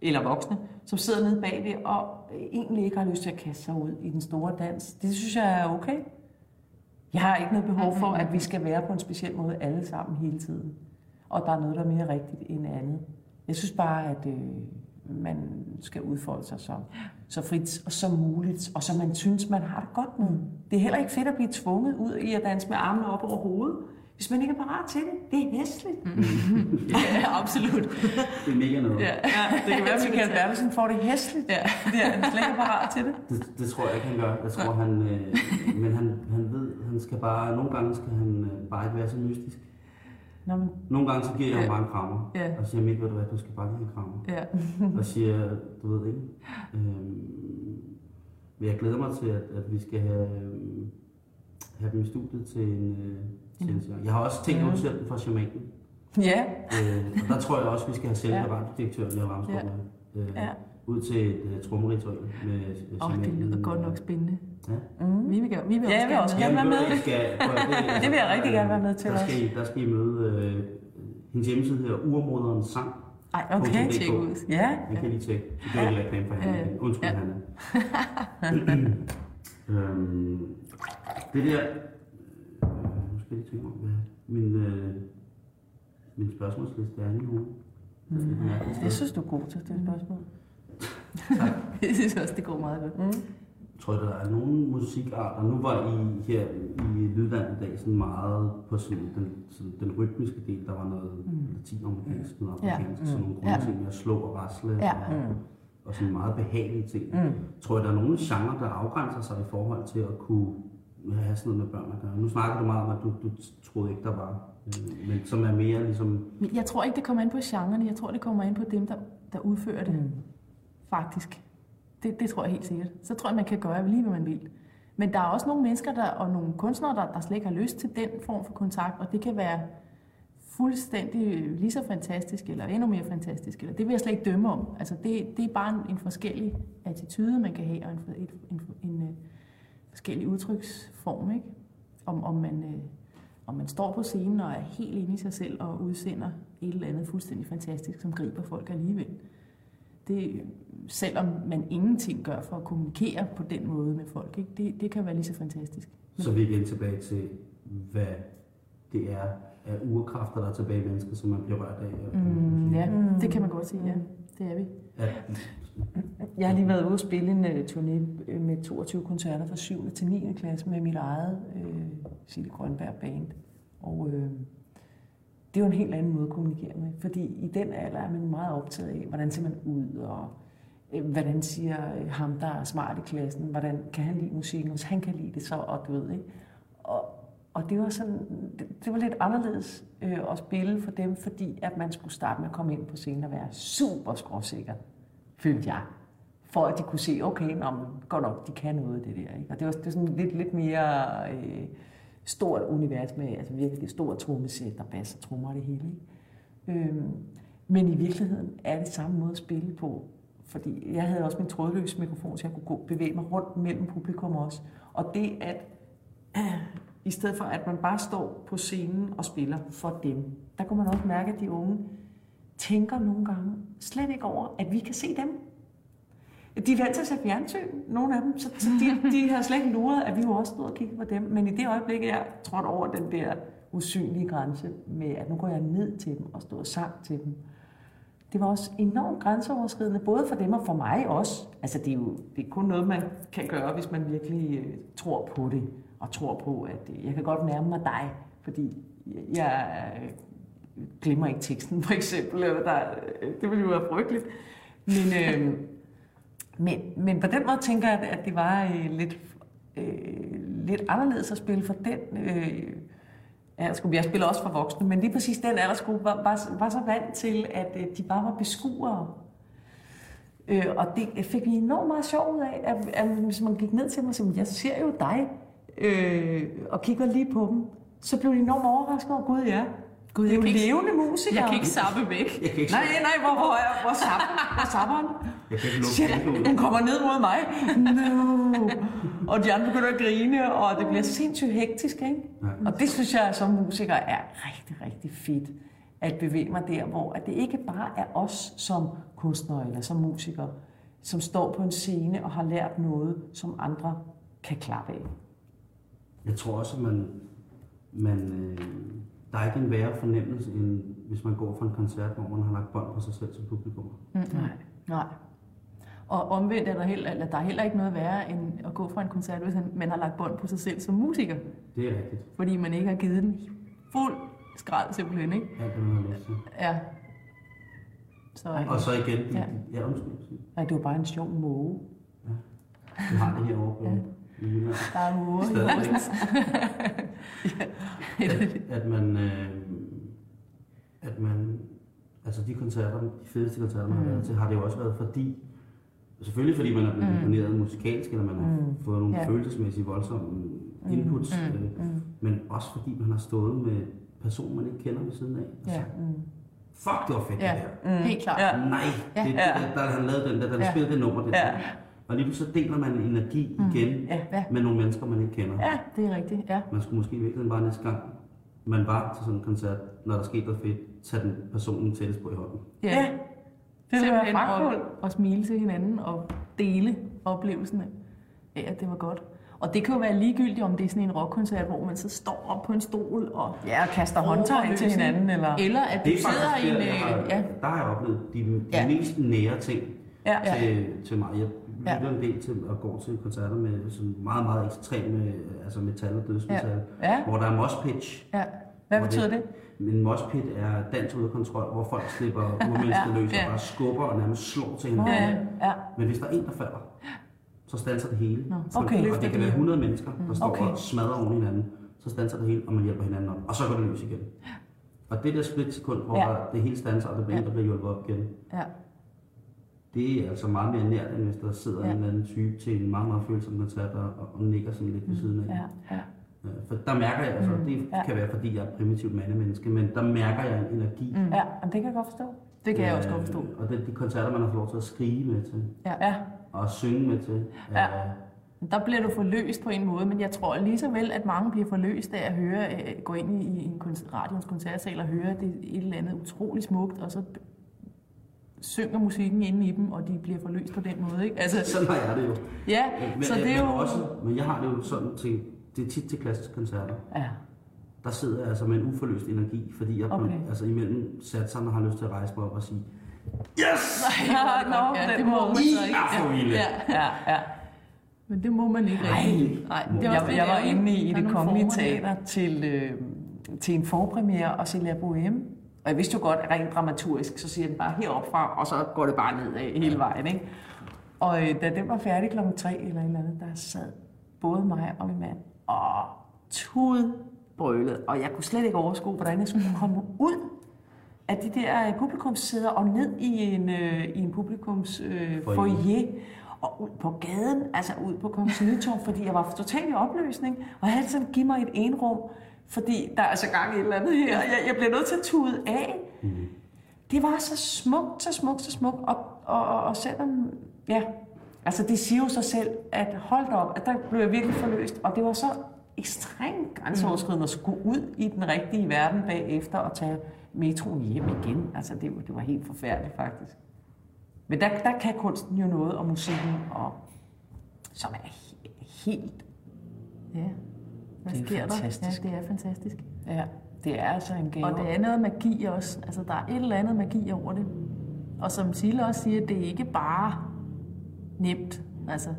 eller voksne, som sidder nede bagved og egentlig ikke har lyst til at kaste sig ud i den store dans. Det synes jeg er okay. Jeg har ikke noget behov for, at vi skal være på en speciel måde alle sammen hele tiden. Og der er noget, der er mere rigtigt end andet. Jeg synes bare, at øh, man skal udfolde sig så, så frit og så muligt, og så man synes, man har det godt med. Det er heller ikke fedt at blive tvunget ud i at danse med armene op over hovedet, hvis man ikke er parat til det. Det er hæsligt. Mm. ja, absolut. Det er mega noget. Ja, ja, det kan være, at Michael Bertelsen får det hæsligt, ja. fordi han slet ikke er parat til det. Det, det tror jeg ikke, han gør. Jeg tror, han, øh, men han, han ved, han skal bare, nogle gange skal han øh, bare ikke være så mystisk. Nå, men, Nogle gange så giver jeg ham Ja. bare en krammer, Ja. og siger, Mik, ved du hvad, du skal bare give en krammer. Ja. og siger, du ved ikke, øhm, men jeg glæder mig til, at, at vi skal have, øhm, have dem i studiet til en, øh, seance. Jeg har også tænkt Mm. dem for shamanen. ja, Øh, og der tror jeg også, vi skal have selv Ja. radiodirektøren i Ramsgaard Ja. med. Øh, Ja. Ud til et uh, trommeritual med Åh, oh, det lyder godt nok spændende. Ja. mm. Vi vil, gerne- vi vil Ja, også vil også med. gerne være med. I skal, prøv det, altså, Det vil jeg rigtig gerne være med til der også. skal, I, der skal I møde, øh, hendes hjemmeside hedder Urmoderens Sang. Ej, Okay, tjek ud. Ja, Jeg kan lige tjekke. Det gør ikke reklame for hende. Undskyld, Ja. Hanna. øhm, det der... Lige tænke mig, om, hvad min, øh, min spørgsmålsliste er nu. Mm. Ja, jeg synes, du er god til det spørgsmål. Jeg synes også, det går meget godt. Mm. tror jeg, der er nogle musikarter. Nu var I her i Lydland i dag sådan meget på sådan den, sådan den rytmiske del. Der var noget mm. latinamerikansk, noget Ja. afrikansk, sådan nogle Ja. grundting med at slå og rasle. Ja. Og, og sådan meget behagelige ting. Mm. Tror jeg, der er nogle genre, der afgrænser sig i forhold til at kunne have sådan noget med børn at gøre. Nu snakker du meget om, at du, du troede ikke, der var. Øh, men som er mere ligesom... Jeg tror ikke, det kommer ind på genrerne. Jeg tror, det kommer ind på dem, der, der udfører det. Mm. Faktisk. Det, det tror jeg helt sikkert. Så tror jeg, man kan gøre lige, hvad man vil. Men der er også nogle mennesker der, og nogle kunstnere, der, der slet ikke har lyst til den form for kontakt, og det kan være fuldstændig lige så fantastisk, eller endnu mere fantastisk, eller det vil jeg slet ikke dømme om. Altså det, det er bare en, en forskellig attitude, man kan have, og en, en, en, en, en forskellig udtryksform, ikke? Om, om, man, øh, om man står på scenen og er helt inde i sig selv og udsender et eller andet fuldstændig fantastisk, som griber folk alligevel. Det, selvom man ingenting gør for at kommunikere på den måde med folk, ikke? Det, det kan være lige så fantastisk. Så er vi igen tilbage til, hvad det er af urkræfter, der er tilbage i mennesket, som man bliver rørt af. Mm, ja, Mm. det kan man godt sige, ja. Det er vi. ja. Jeg har lige været ude og spille en uh, turné øh, med 22 koncerter fra 7. til 9. klasse med mit eget øh, uh, Sille Grønberg Band. Og uh, det er jo en helt anden måde at kommunikere med, fordi i den alder er man meget optaget af, hvordan ser man ud, og uh, hvordan siger ham, der er smart i klassen, hvordan kan han lide musikken, hvis han kan lide det så, og du ved, ikke? Og, og det var sådan, det, det var lidt anderledes øh, at spille for dem, fordi at man skulle starte med at komme ind på scenen og være super skråsikker, følte jeg. For at de kunne se, okay, nå, men godt nok, de kan noget af det der. Ikke? Og det var, det var sådan lidt, lidt mere øh, stort univers med altså virkelig stort trommesæt og bas og trommer og det hele. Ikke? Øhm, men i virkeligheden er det samme måde at spille på. Fordi jeg havde også min trådløse mikrofon, så jeg kunne gå, bevæge mig rundt mellem publikum også. Og det at, øh, i stedet for at man bare står på scenen og spiller for dem, der kunne man også mærke, at de unge tænker nogle gange slet ikke over, at vi kan se dem. De er vant til at se fjernsyn, nogle af dem, så, så de, de har slet ikke luret, at vi jo også stod og kiggede på dem. Men i det øjeblik, jeg trådte over den der usynlige grænse med, at nu går jeg ned til dem og står sammen sang til dem, det var også enormt grænseoverskridende, både for dem og for mig også. Altså det er jo det er kun noget, man kan gøre, hvis man virkelig øh, tror på det, og tror på, at øh, jeg kan godt nærme mig dig, fordi jeg glemmer ikke teksten, for eksempel. Eller der, øh, det ville jo være frygteligt. Men, øh, men, men på den måde tænker jeg, at det var øh, lidt, øh, lidt anderledes at spille for den øh, aldersgruppe. Jeg spiller også for voksne, men lige præcis den aldersgruppe var, var, var så vant til, at øh, de bare var beskuere. Øh, og det fik vi enormt meget sjov ud af, at, at hvis man gik ned til dem og sagde, jeg ser jo dig, øh, og kigger lige på dem, så blev de enormt overrasket over, gud ja, Gud, det er jo jeg levende musikere. Jeg kan ikke sappe væk. Jeg kan ikke, Nej, nej, hvor, hvor, er, hvor, sapper, hvor sapper han? jeg kan ikke lukke kommer ned mod mig. No. Og de andre begynder at grine, og det bliver sindssygt hektisk, ikke? Ja. Og det synes jeg som musiker er rigtig, rigtig fedt. At bevæge mig der, hvor at det ikke bare er os som kunstnere eller som musikere, som står på en scene og har lært noget, som andre kan klappe af. Jeg tror også, at man, man, øh, der er ikke en værre fornemmelse, end hvis man går fra en koncert, hvor man har lagt bånd på sig selv som publikum. Mm, nej. Nej. Og omvendt er der, heller, eller der er heller ikke noget værre, end at gå fra en koncert, hvis man har lagt bånd på sig selv som musiker. Det er rigtigt. Fordi man ikke har givet den fuld skrald simpelthen, ikke? Alt det, man har lyst til. Ja. Så, Og så igen, Ja. ja, ja undskyld, Nej, det var bare en sjov måge. vi har det herovre Ja. Jylland. der er måger i at, at man, øh, at man, altså de koncerter, de fedeste koncerter, man har været til, har det jo også været fordi, selvfølgelig fordi man er blevet imponeret musikalsk, eller man har fået nogle Ja. følelsesmæssige voldsomme inputs, øh, men også fordi man har stået med personer, man ikke kender ved siden af. Altså, Ja. Fuck, det var fedt Ja, det der. helt klart. Ja. Nej, Ja. det, det, der, der, han lavede den, der, der Ja. spillede det nummer, det Ja. ja. Og lige så deler man energi igen Ja. Ja. med nogle mennesker, man ikke kender. Ja, det er rigtigt, ja. Man skulle måske i virkeligheden bare næste gang, man var til sådan en koncert, når der skete noget fedt, tage den personen tættest på i hånden. Ja, Ja. Det ville være pragtfuldt. at smile til hinanden og dele oplevelsen af, at det var godt. Og det kan jo være ligegyldigt, om det er sådan en rockkoncert, hvor man så står op på en stol og Ja, og kaster håndtegn til hinanden, eller... Eller at du Det er sidder faktisk i en... der, jeg har, Ja, der har jeg oplevet de, de Ja. mest nære ting Ja. til, til mig. Jeg Ja. lytter en del til at gå til koncerter med sådan meget, meget ekstreme altså metal og dødsmetal, Ja. hvor der er mosh pitch. ja. Hvad betyder det? En mosh pit er dans ud af kontrol, hvor folk slipper urmennesket løs Ja. og bare skubber og nærmest slår til hinanden. Ja, ja. Men hvis der er en, der falder, så standser det hele. Så- okay. Og det kan være 100 mennesker, der står Okay. og smadrer oven hinanden. Så standser det hele, og man hjælper hinanden op. Og så går det løs igen. Og det der splitsekund, hvor Ja. ja. det hele standser, og det bliver Ja. der bliver hjulpet op igen, ja. Det er altså meget mere nært, end hvis der sidder Ja. en eller anden type til en meget, meget følsom koncert og, og, og nikker sådan lidt ved siden af. Ja, ja. Øh, For der mærker jeg, altså, det Ja. kan være, fordi jeg er primitivt mandemenneske, men der mærker jeg en energi. Ja, men det kan jeg godt forstå. Det kan jeg også godt forstå. Øh, Og det er de koncerter, man har fået lov til at skrige med til, Ja, og synge med til. Ja. Øh, Der bliver du forløst på en måde, men jeg tror lige så vel, at mange bliver forløst af at høre, gå ind i en radions koncertsal og høre det et eller andet utroligt smukt, og så synger musikken inde i dem, og de bliver forløst på den måde. Ikke? Altså, Sådan har jeg det jo. ja, Men, så det er jo... Også, men jeg har det jo sådan til, det er tit til klassiske koncerter. ja. Der sidder jeg altså med en uforløst energi, fordi jeg Okay. okay. altså imellem satserne har lyst til at rejse mig op og sige, Yes! Ja, Nå, ja, det må man så ikke. er for vilde! Ja, Ja, ja. men det må man ikke Ej. rigtigt. Nej, det Jeg, jeg var inde i, i det kongelige teater til, øh, til en forpremiere og se La Bohème. Og jeg vidste jo godt, at rent dramaturgisk, så siger den bare heroppe fra, og så går det bare ned hele vejen. Ikke? Og øh, da den var færdig klokken 3 eller et eller andet, der sad både mig og min mand og tudbrølede. Og jeg kunne slet ikke overskue, hvordan jeg skulle komme ud af de der øh, publikumssæder og ned i en, øh, i en publikums øh, Foyer. foyer og ud på gaden, altså ud på Kongens Nytorv, fordi jeg var totalt i opløsning, og jeg havde sådan, giv mig et enrum, fordi der er altså gang i et eller andet her, jeg, jeg bliver nødt til at tude af. Det var så smukt, så smukt, så smukt, og, og, og, og selvom, ja, altså det siger jo sig selv, at hold da op, at der blev jeg virkelig forløst, og det var så ekstremt grænseoverskridende at skulle ud i den rigtige verden bagefter og tage metroen hjem igen. Altså det, var- det var helt forfærdeligt faktisk. Men der, der kan kunsten jo noget, og musikken, og, som er he- helt, Ja, hvad Det er sker fantastisk. der? Ja, det er fantastisk. ja, det er altså en gave. Og det er noget magi også. Altså, der er et eller andet magi over det. Og som Sille også siger, det er ikke bare nemt. Altså,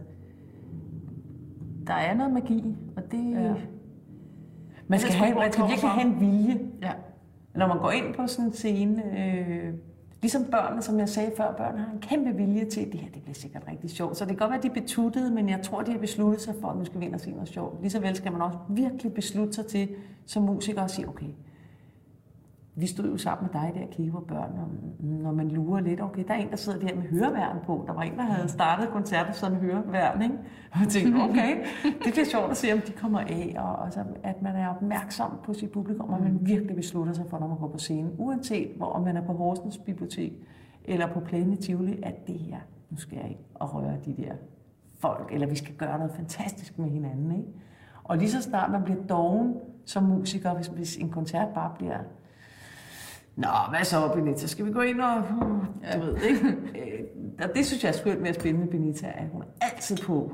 der er noget magi, og det... Ja. Man skal, det have, man skal virkelig have en vilje. ja. Når man går ind på sådan en scene, øh, ligesom børnene, som jeg sagde før, børn har en kæmpe vilje til, at det her det bliver sikkert rigtig sjovt. Så det kan godt være, at de er betuttede, men jeg tror, de har besluttet sig for, at nu skal vi ind og se noget sjovt. Ligeså vel skal man også virkelig beslutte sig til, som musiker, at sige, okay, vi stod jo sammen med dig der, Kiva og børn, og når man lurer lidt, okay, der er en, der sidder der med høreværn på. Der var en, der havde startet koncerten sådan høreværn, ikke? Og jeg tænkte, okay, det bliver sjovt at se, om de kommer af, og, og så, at man er opmærksom på sit publikum, og man virkelig beslutter sig for, når man går på scenen, uanset hvor om man er på Horsens Bibliotek, eller på Plæne Tivoli, at det her, nu skal jeg ikke og røre de der folk, eller vi skal gøre noget fantastisk med hinanden, ikke? Og lige så snart man bliver doven som musiker, hvis, hvis en koncert bare bliver Nå, hvad så, Benita? Skal vi gå ind og... Ja. Du ved, ikke? Øh, og det synes jeg er skønt med at spille med Benita, at hun er altid på.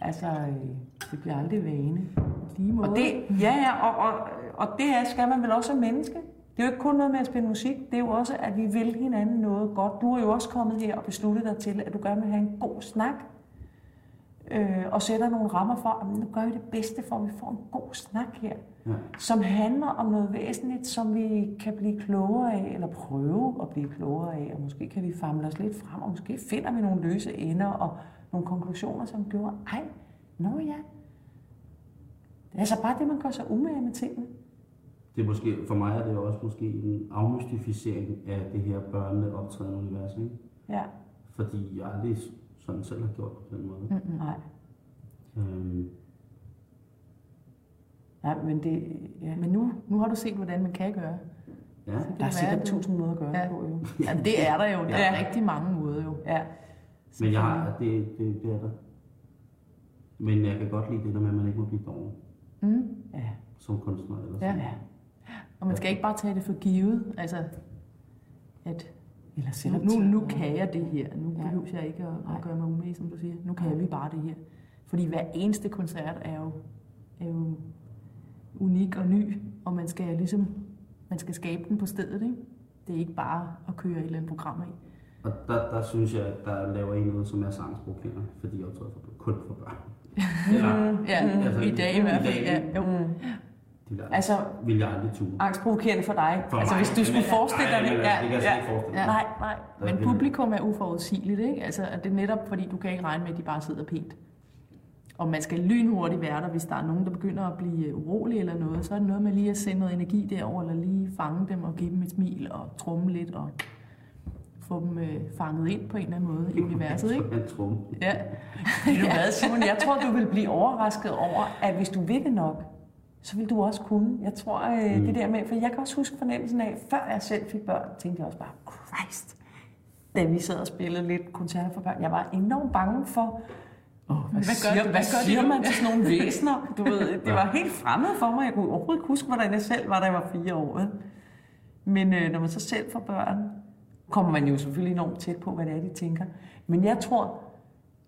Altså, øh, det bliver aldrig vane. Lige måde. Og det, ja, ja, og, og, og det er, skal man vel også som menneske. Det er jo ikke kun noget med at spille musik, det er jo også, at vi vil hinanden noget godt. Du er jo også kommet her og besluttet dig til, at du gerne vil have en god snak, øh, og sætter nogle rammer for, at nu gør vi det bedste for, at vi får en god snak her, Ja. som handler om noget væsentligt, som vi kan blive klogere af, eller prøve at blive klogere af, og måske kan vi famle os lidt frem, og måske finder vi nogle løse ender og nogle konklusioner, som gjorde, ej, nå ja, det er altså bare det, man gør sig umage med tingene. Det er måske, for mig er det også måske en afmystificering af det her børnene optrædende univers, ikke? Ja, Fordi jeg aldrig sådan selv har gjort det på den måde. mm. nej. Øhm, Nej, men det, ja. Men nu, nu har du set, hvordan man kan gøre. ja, Det der er sikkert du- tusind måder at gøre Ja. det på, jo. Ja, det er der jo. Der er Ja. rigtig mange måder jo. Ja. men jeg har, det, det, det er der. Men jeg kan godt lide det der med, at man ikke må blive doven Mm. ja. som kunstner. Eller Ja. sådan. ja. Og man skal ikke bare tage det for givet. Altså, at Eller nu, selvoptaget. nu, nu kan jeg det her. Nu Ja. behøver jeg ikke at, at gøre mig umage, som du siger. Nu kan Nej. vi bare det her. Fordi hver eneste koncert er jo, er jo unik og ny, og man skal ligesom man skal skabe den på stedet. Ikke? Det er ikke bare at køre et eller andet program af. Og der, der synes jeg, at der laver en noget, som er sangsprovokerende, fordi jeg optræder for, kun for børn. Eller, Ja, Altså, i dag i hvert fald. i dag, Ja, jo. Det der, Altså, vil jeg aldrig tue. angstprovokerende for dig. For altså, mig. hvis du skulle forestille dig det. altså, det kan jeg ikke forestille. Nej, nej. Men vil- publikum er uforudsigeligt, ikke? Altså, at det er netop, fordi du kan ikke regne med, at de bare sidder pænt. Og man skal lynhurtigt være der, hvis der er nogen, der begynder at blive urolig eller noget. Så er det noget med lige at sende noget energi derover, eller lige fange dem og give dem et smil og trumme lidt og få dem øh, fanget ind på en eller anden måde i universet, ikke? En trum. Ja. Ved du hvad, Simon? Jeg tror, du vil blive overrasket over, at hvis du vil det nok, så vil du også kunne. Jeg tror, øh, Mm. det der med, for jeg kan også huske fornemmelsen af, før jeg selv fik børn, tænkte jeg også bare, Christ, da vi sad og spillede lidt koncerter for børn, jeg var enormt bange for, Oh, hvad, Hvad gør siger, hvad, hvad de siger man til sådan nogle væsener? Du ved, det var helt fremmed for mig. Jeg kunne overhovedet ikke huske, hvordan jeg selv var, da jeg var fire år. Men øh, når man så selv får børn, kommer man jo selvfølgelig enormt tæt på, hvad det er, de tænker. Men jeg tror,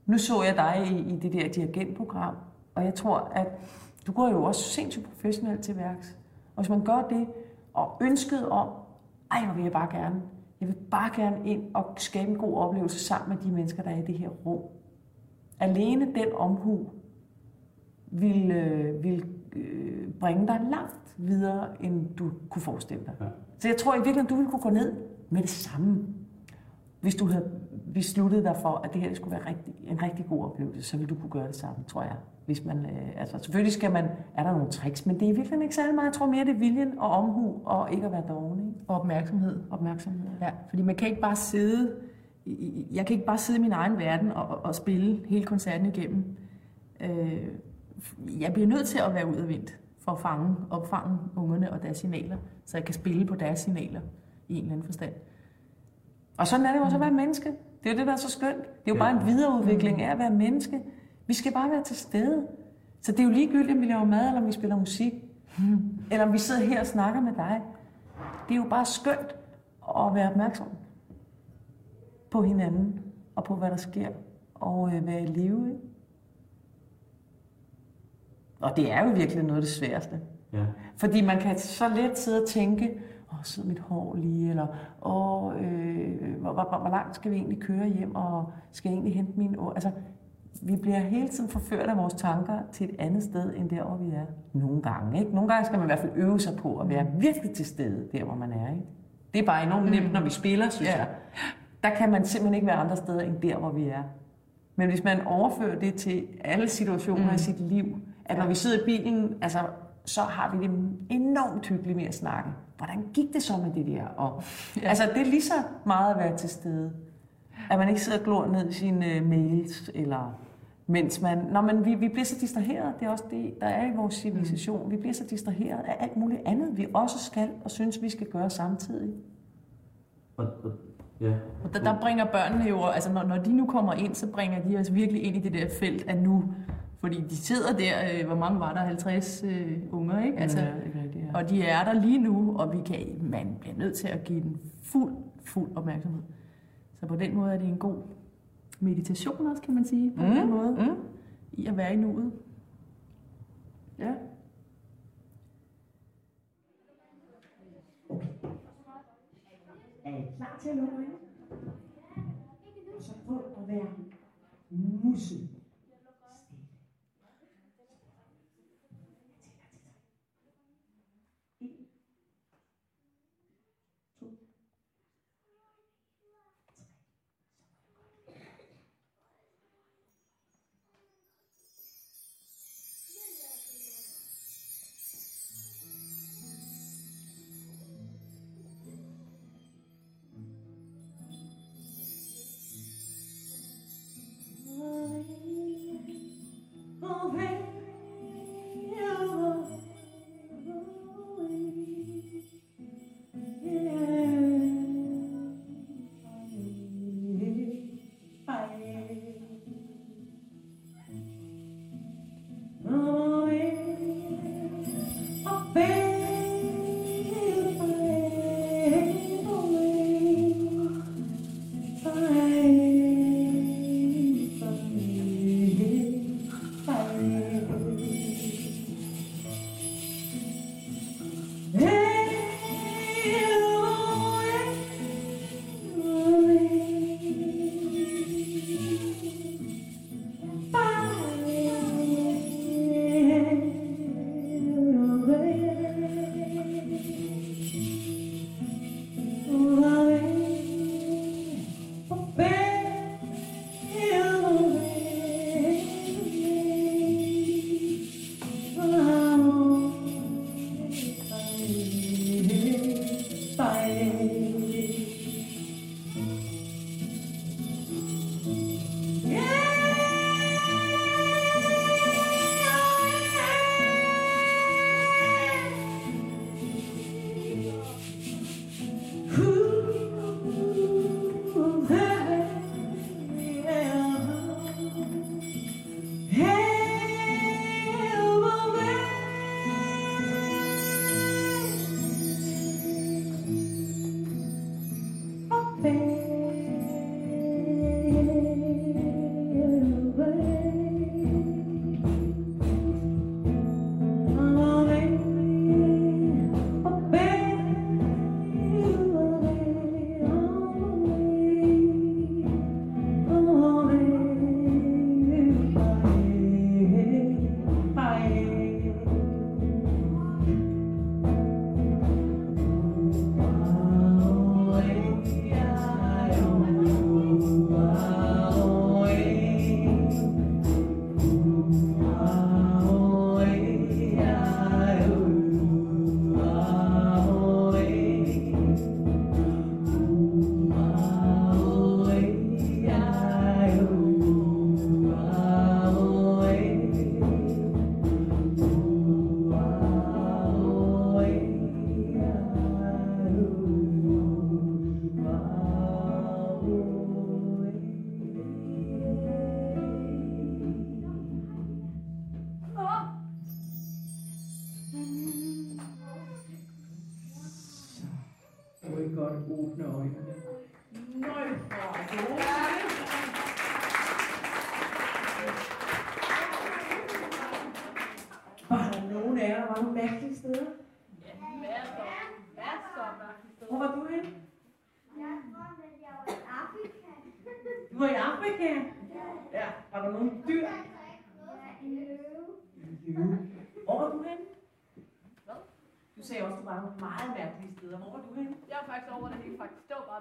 nu så jeg dig i, i det der dirigentprogram, og jeg tror, at du går jo også sindssygt professionelt til værks. Og hvis man gør det, og ønsket om, ej, hvor vil jeg bare gerne, jeg vil bare gerne ind og skabe en god oplevelse sammen med de mennesker, der er i det her rum. Alene den omhu vil, øh, vil øh, bringe dig langt videre, end du kunne forestille dig. Ja. Så jeg tror i virkeligheden, du ville kunne gå ned med det samme. Hvis du havde besluttet dig for, at det her skulle være rigtig, en rigtig god oplevelse, så ville du kunne gøre det samme, tror jeg. Hvis man, øh, altså, selvfølgelig skal man, er der nogle tricks, men det er i virkeligheden ikke særlig meget. Jeg tror mere, det er viljen og omhu, og ikke at være doven. Ikke? Og opmærksomhed. Opmærksomhed. Ja, fordi man kan ikke bare sidde, jeg kan ikke bare sidde i min egen verden og, og- og spille hele koncerten igennem. Øh, jeg bliver nødt til at være udadvendt for at fange, opfange ungerne og deres signaler, så jeg kan spille på deres signaler i en eller anden forstand. Og sådan er det jo også at være menneske. Det er jo det, der er så skønt. Det er jo Ja. bare en videreudvikling af at være menneske. Vi skal bare være til stede. Så det er jo ligegyldigt, om vi laver mad, eller om vi spiller musik. Eller om vi sidder her og snakker med dig. Det er jo bare skønt at være opmærksom på hinanden, og på hvad der sker, og øh, være i live. Ikke? Og det er jo virkelig noget af det sværeste. Ja. Fordi man kan så let sidde og tænke, åh, sidder mit hår lige, eller åh, øh, hvor, hvor, hvor langt skal vi egentlig køre hjem, og skal jeg egentlig hente ord? Altså, vi bliver hele tiden forført af vores tanker til et andet sted, end der, hvor vi er. Nogle gange, ikke? Nogle gange skal man i hvert fald øve sig på at være virkelig til stede, der hvor man er, ikke? Det er bare enormt nemt, når vi spiller, synes Ja. jeg. Der kan man simpelthen ikke være andre steder, end der, hvor vi er. Men hvis man overfører det til alle situationer mm. i sit liv, at når vi sidder i bilen, altså, så har vi det enormt hyggeligt med at snakke. Hvordan gik det så med det der? Og, ja. Altså, det er lige så meget at være til stede. At man ikke sidder og glor ned i sine uh, mails, eller mens man... Nå, men vi, vi bliver så distraheret. Det er også det, der er i vores civilisation. Mm. Vi bliver så distraheret af alt muligt andet, vi også skal og synes, vi skal gøre samtidig. Og, og, ja. Og der, der bringer børnene jo, altså når, når de nu kommer ind, så bringer de os virkelig ind i det der felt af nu. Fordi de sidder der, øh, hvor mange var der? 50 øh, unger, ikke? Altså, ja, rigtigt, ja. Og de er der lige nu, og vi kan, man bliver nødt til at give den fuld, fuld opmærksomhed. Så på den måde er det en god meditation også, kan man sige, på mm. den måde, mm. i at være i nuet. Ja. Er I klar til at lukke øjnene? Så prøv at være musse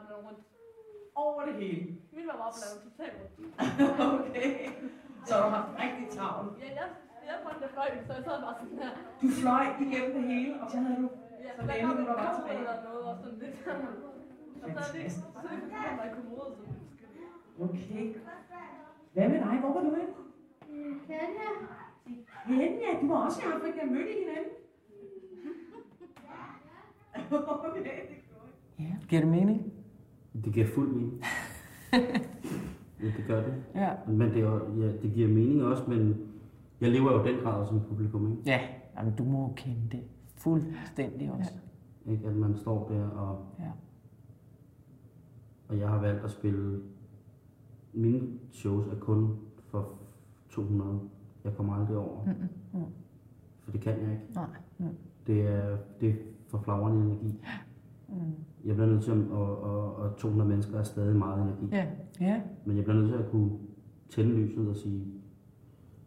med rundt. Over det hele. Min var lavet totalt rundt. okay. Så du har rigtig travlt. Ja, jeg, jeg fandt det fløjt, så jeg sad bare sådan her. Du fløj igennem det hele, og så havde du Ja, så der længe kom du en var bare tilbage. eller noget, og sådan lidt. Og så er det, så kom der i kommode, så Okay. Hvad med dig? Hvor var du henne? Kenya. Kenya, du var også i Afrika. Mødte I hinanden? okay, det er godt. Ja, giver det mening? Det giver fuld mening. ja, det gør det. Ja. Men det, er, ja, det giver mening også, men jeg lever jo den grad som publikum, ikke? Ja, jamen, du må kende det fuldstændig også. ikke? At man står der, og, Ja. og jeg har valgt at spille... Mine shows er kun for 200. Jeg kommer aldrig over. Mm. For det kan jeg ikke. Nej. Mm. Det er, det er for flagrende energi. Mm. Jeg bliver nødt til at, og, og, og 200 mennesker er stadig meget energi. Ja. Ja. Men jeg bliver nødt til at kunne tænde lyset og sige,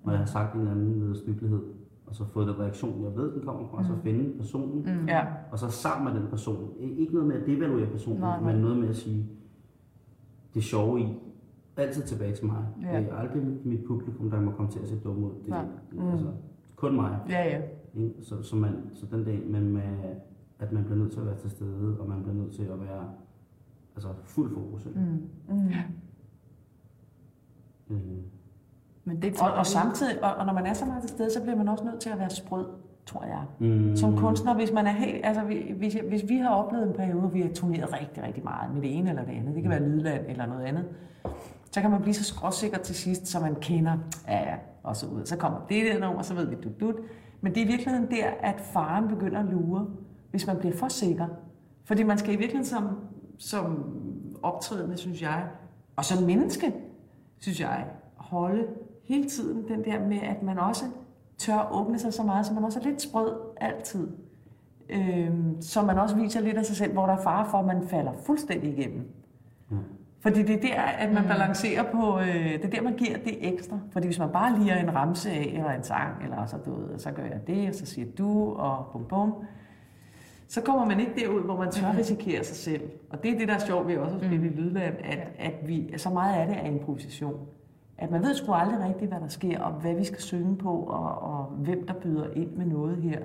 når jeg har sagt en eller anden nedstykkelighed, og så fået den reaktion, jeg ved, den kommer fra, så finde personen, Mm. Ja. og så sammen med den person. Ikke noget med at devaluere personen, Nej, nej. men noget med at sige, det sjove i, altid tilbage til mig. Ja. Det er aldrig mit publikum, der må komme til at se dumme ud. Det er Nej. altså, kun mig. Ja, ja. Så, så, man, så den dag, men med, at man bliver nødt til at være til stede, og man bliver nødt til at være altså, fuld fokus. ikke? Mm. Mm. Øh, Men det Og, og samtidig, og, og når man er så meget til stede, så bliver man også nødt til at være sprød, tror jeg. mm, Som kunstner, hvis man er helt, altså vi- hvis, hvis vi har oplevet en periode, hvor vi har turneret rigtig, rigtig meget med det ene eller det andet, det kan være Lydland eller noget andet, så kan man blive så skråsikker til sidst, så man kender, ja ja, og så ud. Så kommer det der nummer, så ved vi dut dut. Men det er i virkeligheden der, at faren begynder at lure, hvis man bliver for sikker. Fordi man skal i virkeligheden som, som optrædende, synes jeg, og som menneske, synes jeg, holde hele tiden den der med, at man også tør åbne sig så meget, så man også er lidt sprød altid. Øhm, så man også viser lidt af sig selv, hvor der er fare for, at man falder fuldstændig igennem. Ja. Fordi det er der, at man balancerer på, øh, det er der, man giver det ekstra. Fordi hvis man bare liger en ramse af, eller en sang, eller så, du ved, så gør jeg det, og så siger du, og bum bum, så kommer man ikke derud, hvor man tør risikere sig selv. Og det er det, der er sjovt ved også at spille i Lydland, at, at vi, så meget af det er improvisation. At man ved sgu aldrig rigtigt, hvad der sker, og hvad vi skal synge på, og, og hvem der byder ind med noget her.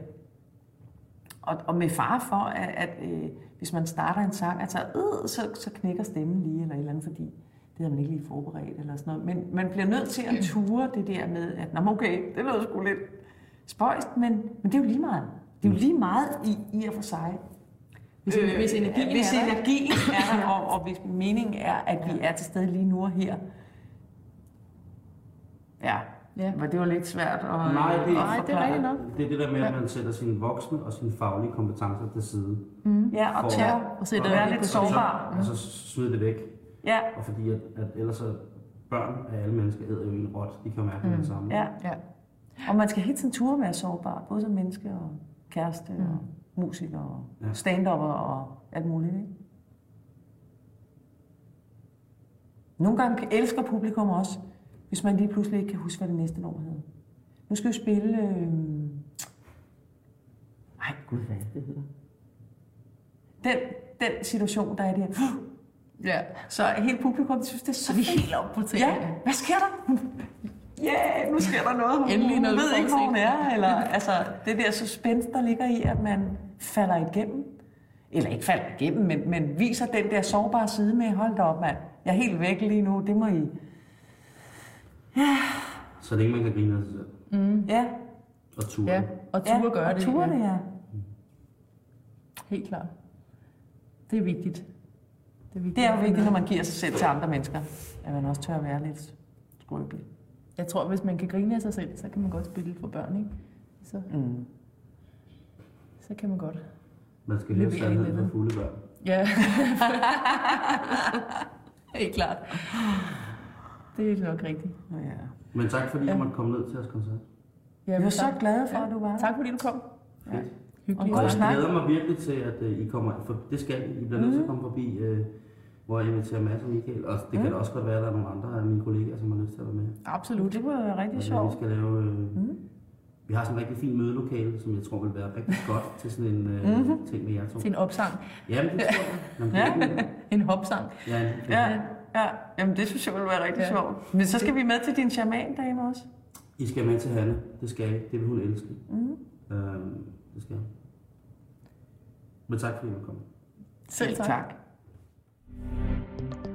Og, og med far for, at, at øh, hvis man starter en sang, altså, øh, så, så knækker stemmen lige, eller et eller andet, fordi det havde man ikke lige forberedt, eller sådan noget. Men man bliver nødt til at ture det der med, at Nå, okay, det lyder sgu lidt spøjst, men, men det er jo lige meget. Det er jo lige meget i, i og for sig. Hvis, øh, hvis energien hvis er der. energien er der, og, og hvis meningen er, at vi er til stede lige nu og her. Ja, Ja. men det var lidt svært at, Nej, det er, at Nej, det er rigtigt nok. det er det der med, at man sætter sine voksne og sine faglige kompetencer til side. Ja, og tør og sætter være det lidt sårbar. Og så smide det væk. Ja, Og fordi at, at ellers så børn af alle mennesker æder jo en rot. De kan jo mærke mm. det samme. ja. Ja. Og man skal hele tiden ture være sårbar, både som menneske og kæreste mm. og musiker og Ja. stand-upper og alt muligt. Ikke? Nogle gange elsker publikum også, hvis man lige pludselig ikke kan huske, hvad det næste nummer hedder. Nu skal vi spille... Øh... Ej, gud, hvad det, hedder? Den, den situation, der er der. Ja. Så hele publikum de synes, det er så vi er fedt. helt oppe på Ja, tæerne. hvad sker der? Ja, yeah, nu sker der noget. Hun, Endelig noget, ved ikke, hvor hun er. Eller, altså, det der suspense, der ligger i, at man falder igennem. Eller ikke falder igennem, men, men viser den der sårbare side med, hold da op, mand. Jeg er helt væk lige nu, det må I... Så længe man kan grine af sig selv. Ja, Og ture. Ja, og ture ja, gøre og det. ture ja. det, ja. Helt klart. Det er vigtigt. Det er, vigtigt. Det er jo vigtigt, når man giver sig selv til andre mennesker, at man også tør at være lidt skrøbelig. Jeg tror, hvis man kan grine af sig selv, så kan man godt spille for børn, ikke? Så, Mm. så kan man godt. Man skal leve sandheden lidt. for fulde børn. Ja. Helt klart. Det er nok rigtigt. Ja. Men tak fordi Ja. jeg måtte komme ned til jeres koncert. Ja, Jeg er så glad for, Ja. at du var. Tak fordi du kom. Fedt. Hyggeligt. Og jeg glæder mig virkelig til, at øh, I kommer, for det skal I. I bliver nødt til at komme forbi, øh, hvor jeg inviterer Mads og Michael. Og det kan da også godt være, at der er nogle andre af mine kollegaer, som har lyst til at være med. Absolut. Det var rigtig sjovt. vi skal lave... Øh, Vi har sådan en rigtig fin mødelokale, som jeg tror vil være rigtig godt til sådan en øh, Mhm. ting med jer to. Til en opsang. Jamen, det tror jeg. Jamen, det er En hopsang. ja, det- Ja, ja. Jamen, det synes jeg ville være rigtig Ja. sjovt. Men så skal vi med til din shaman-dame også. I skal med til Hanne. Det skal I. Det vil hun elske. Mm. Øhm, det skal jeg. Men tak fordi I kom. Selv tak. tak. Thank you.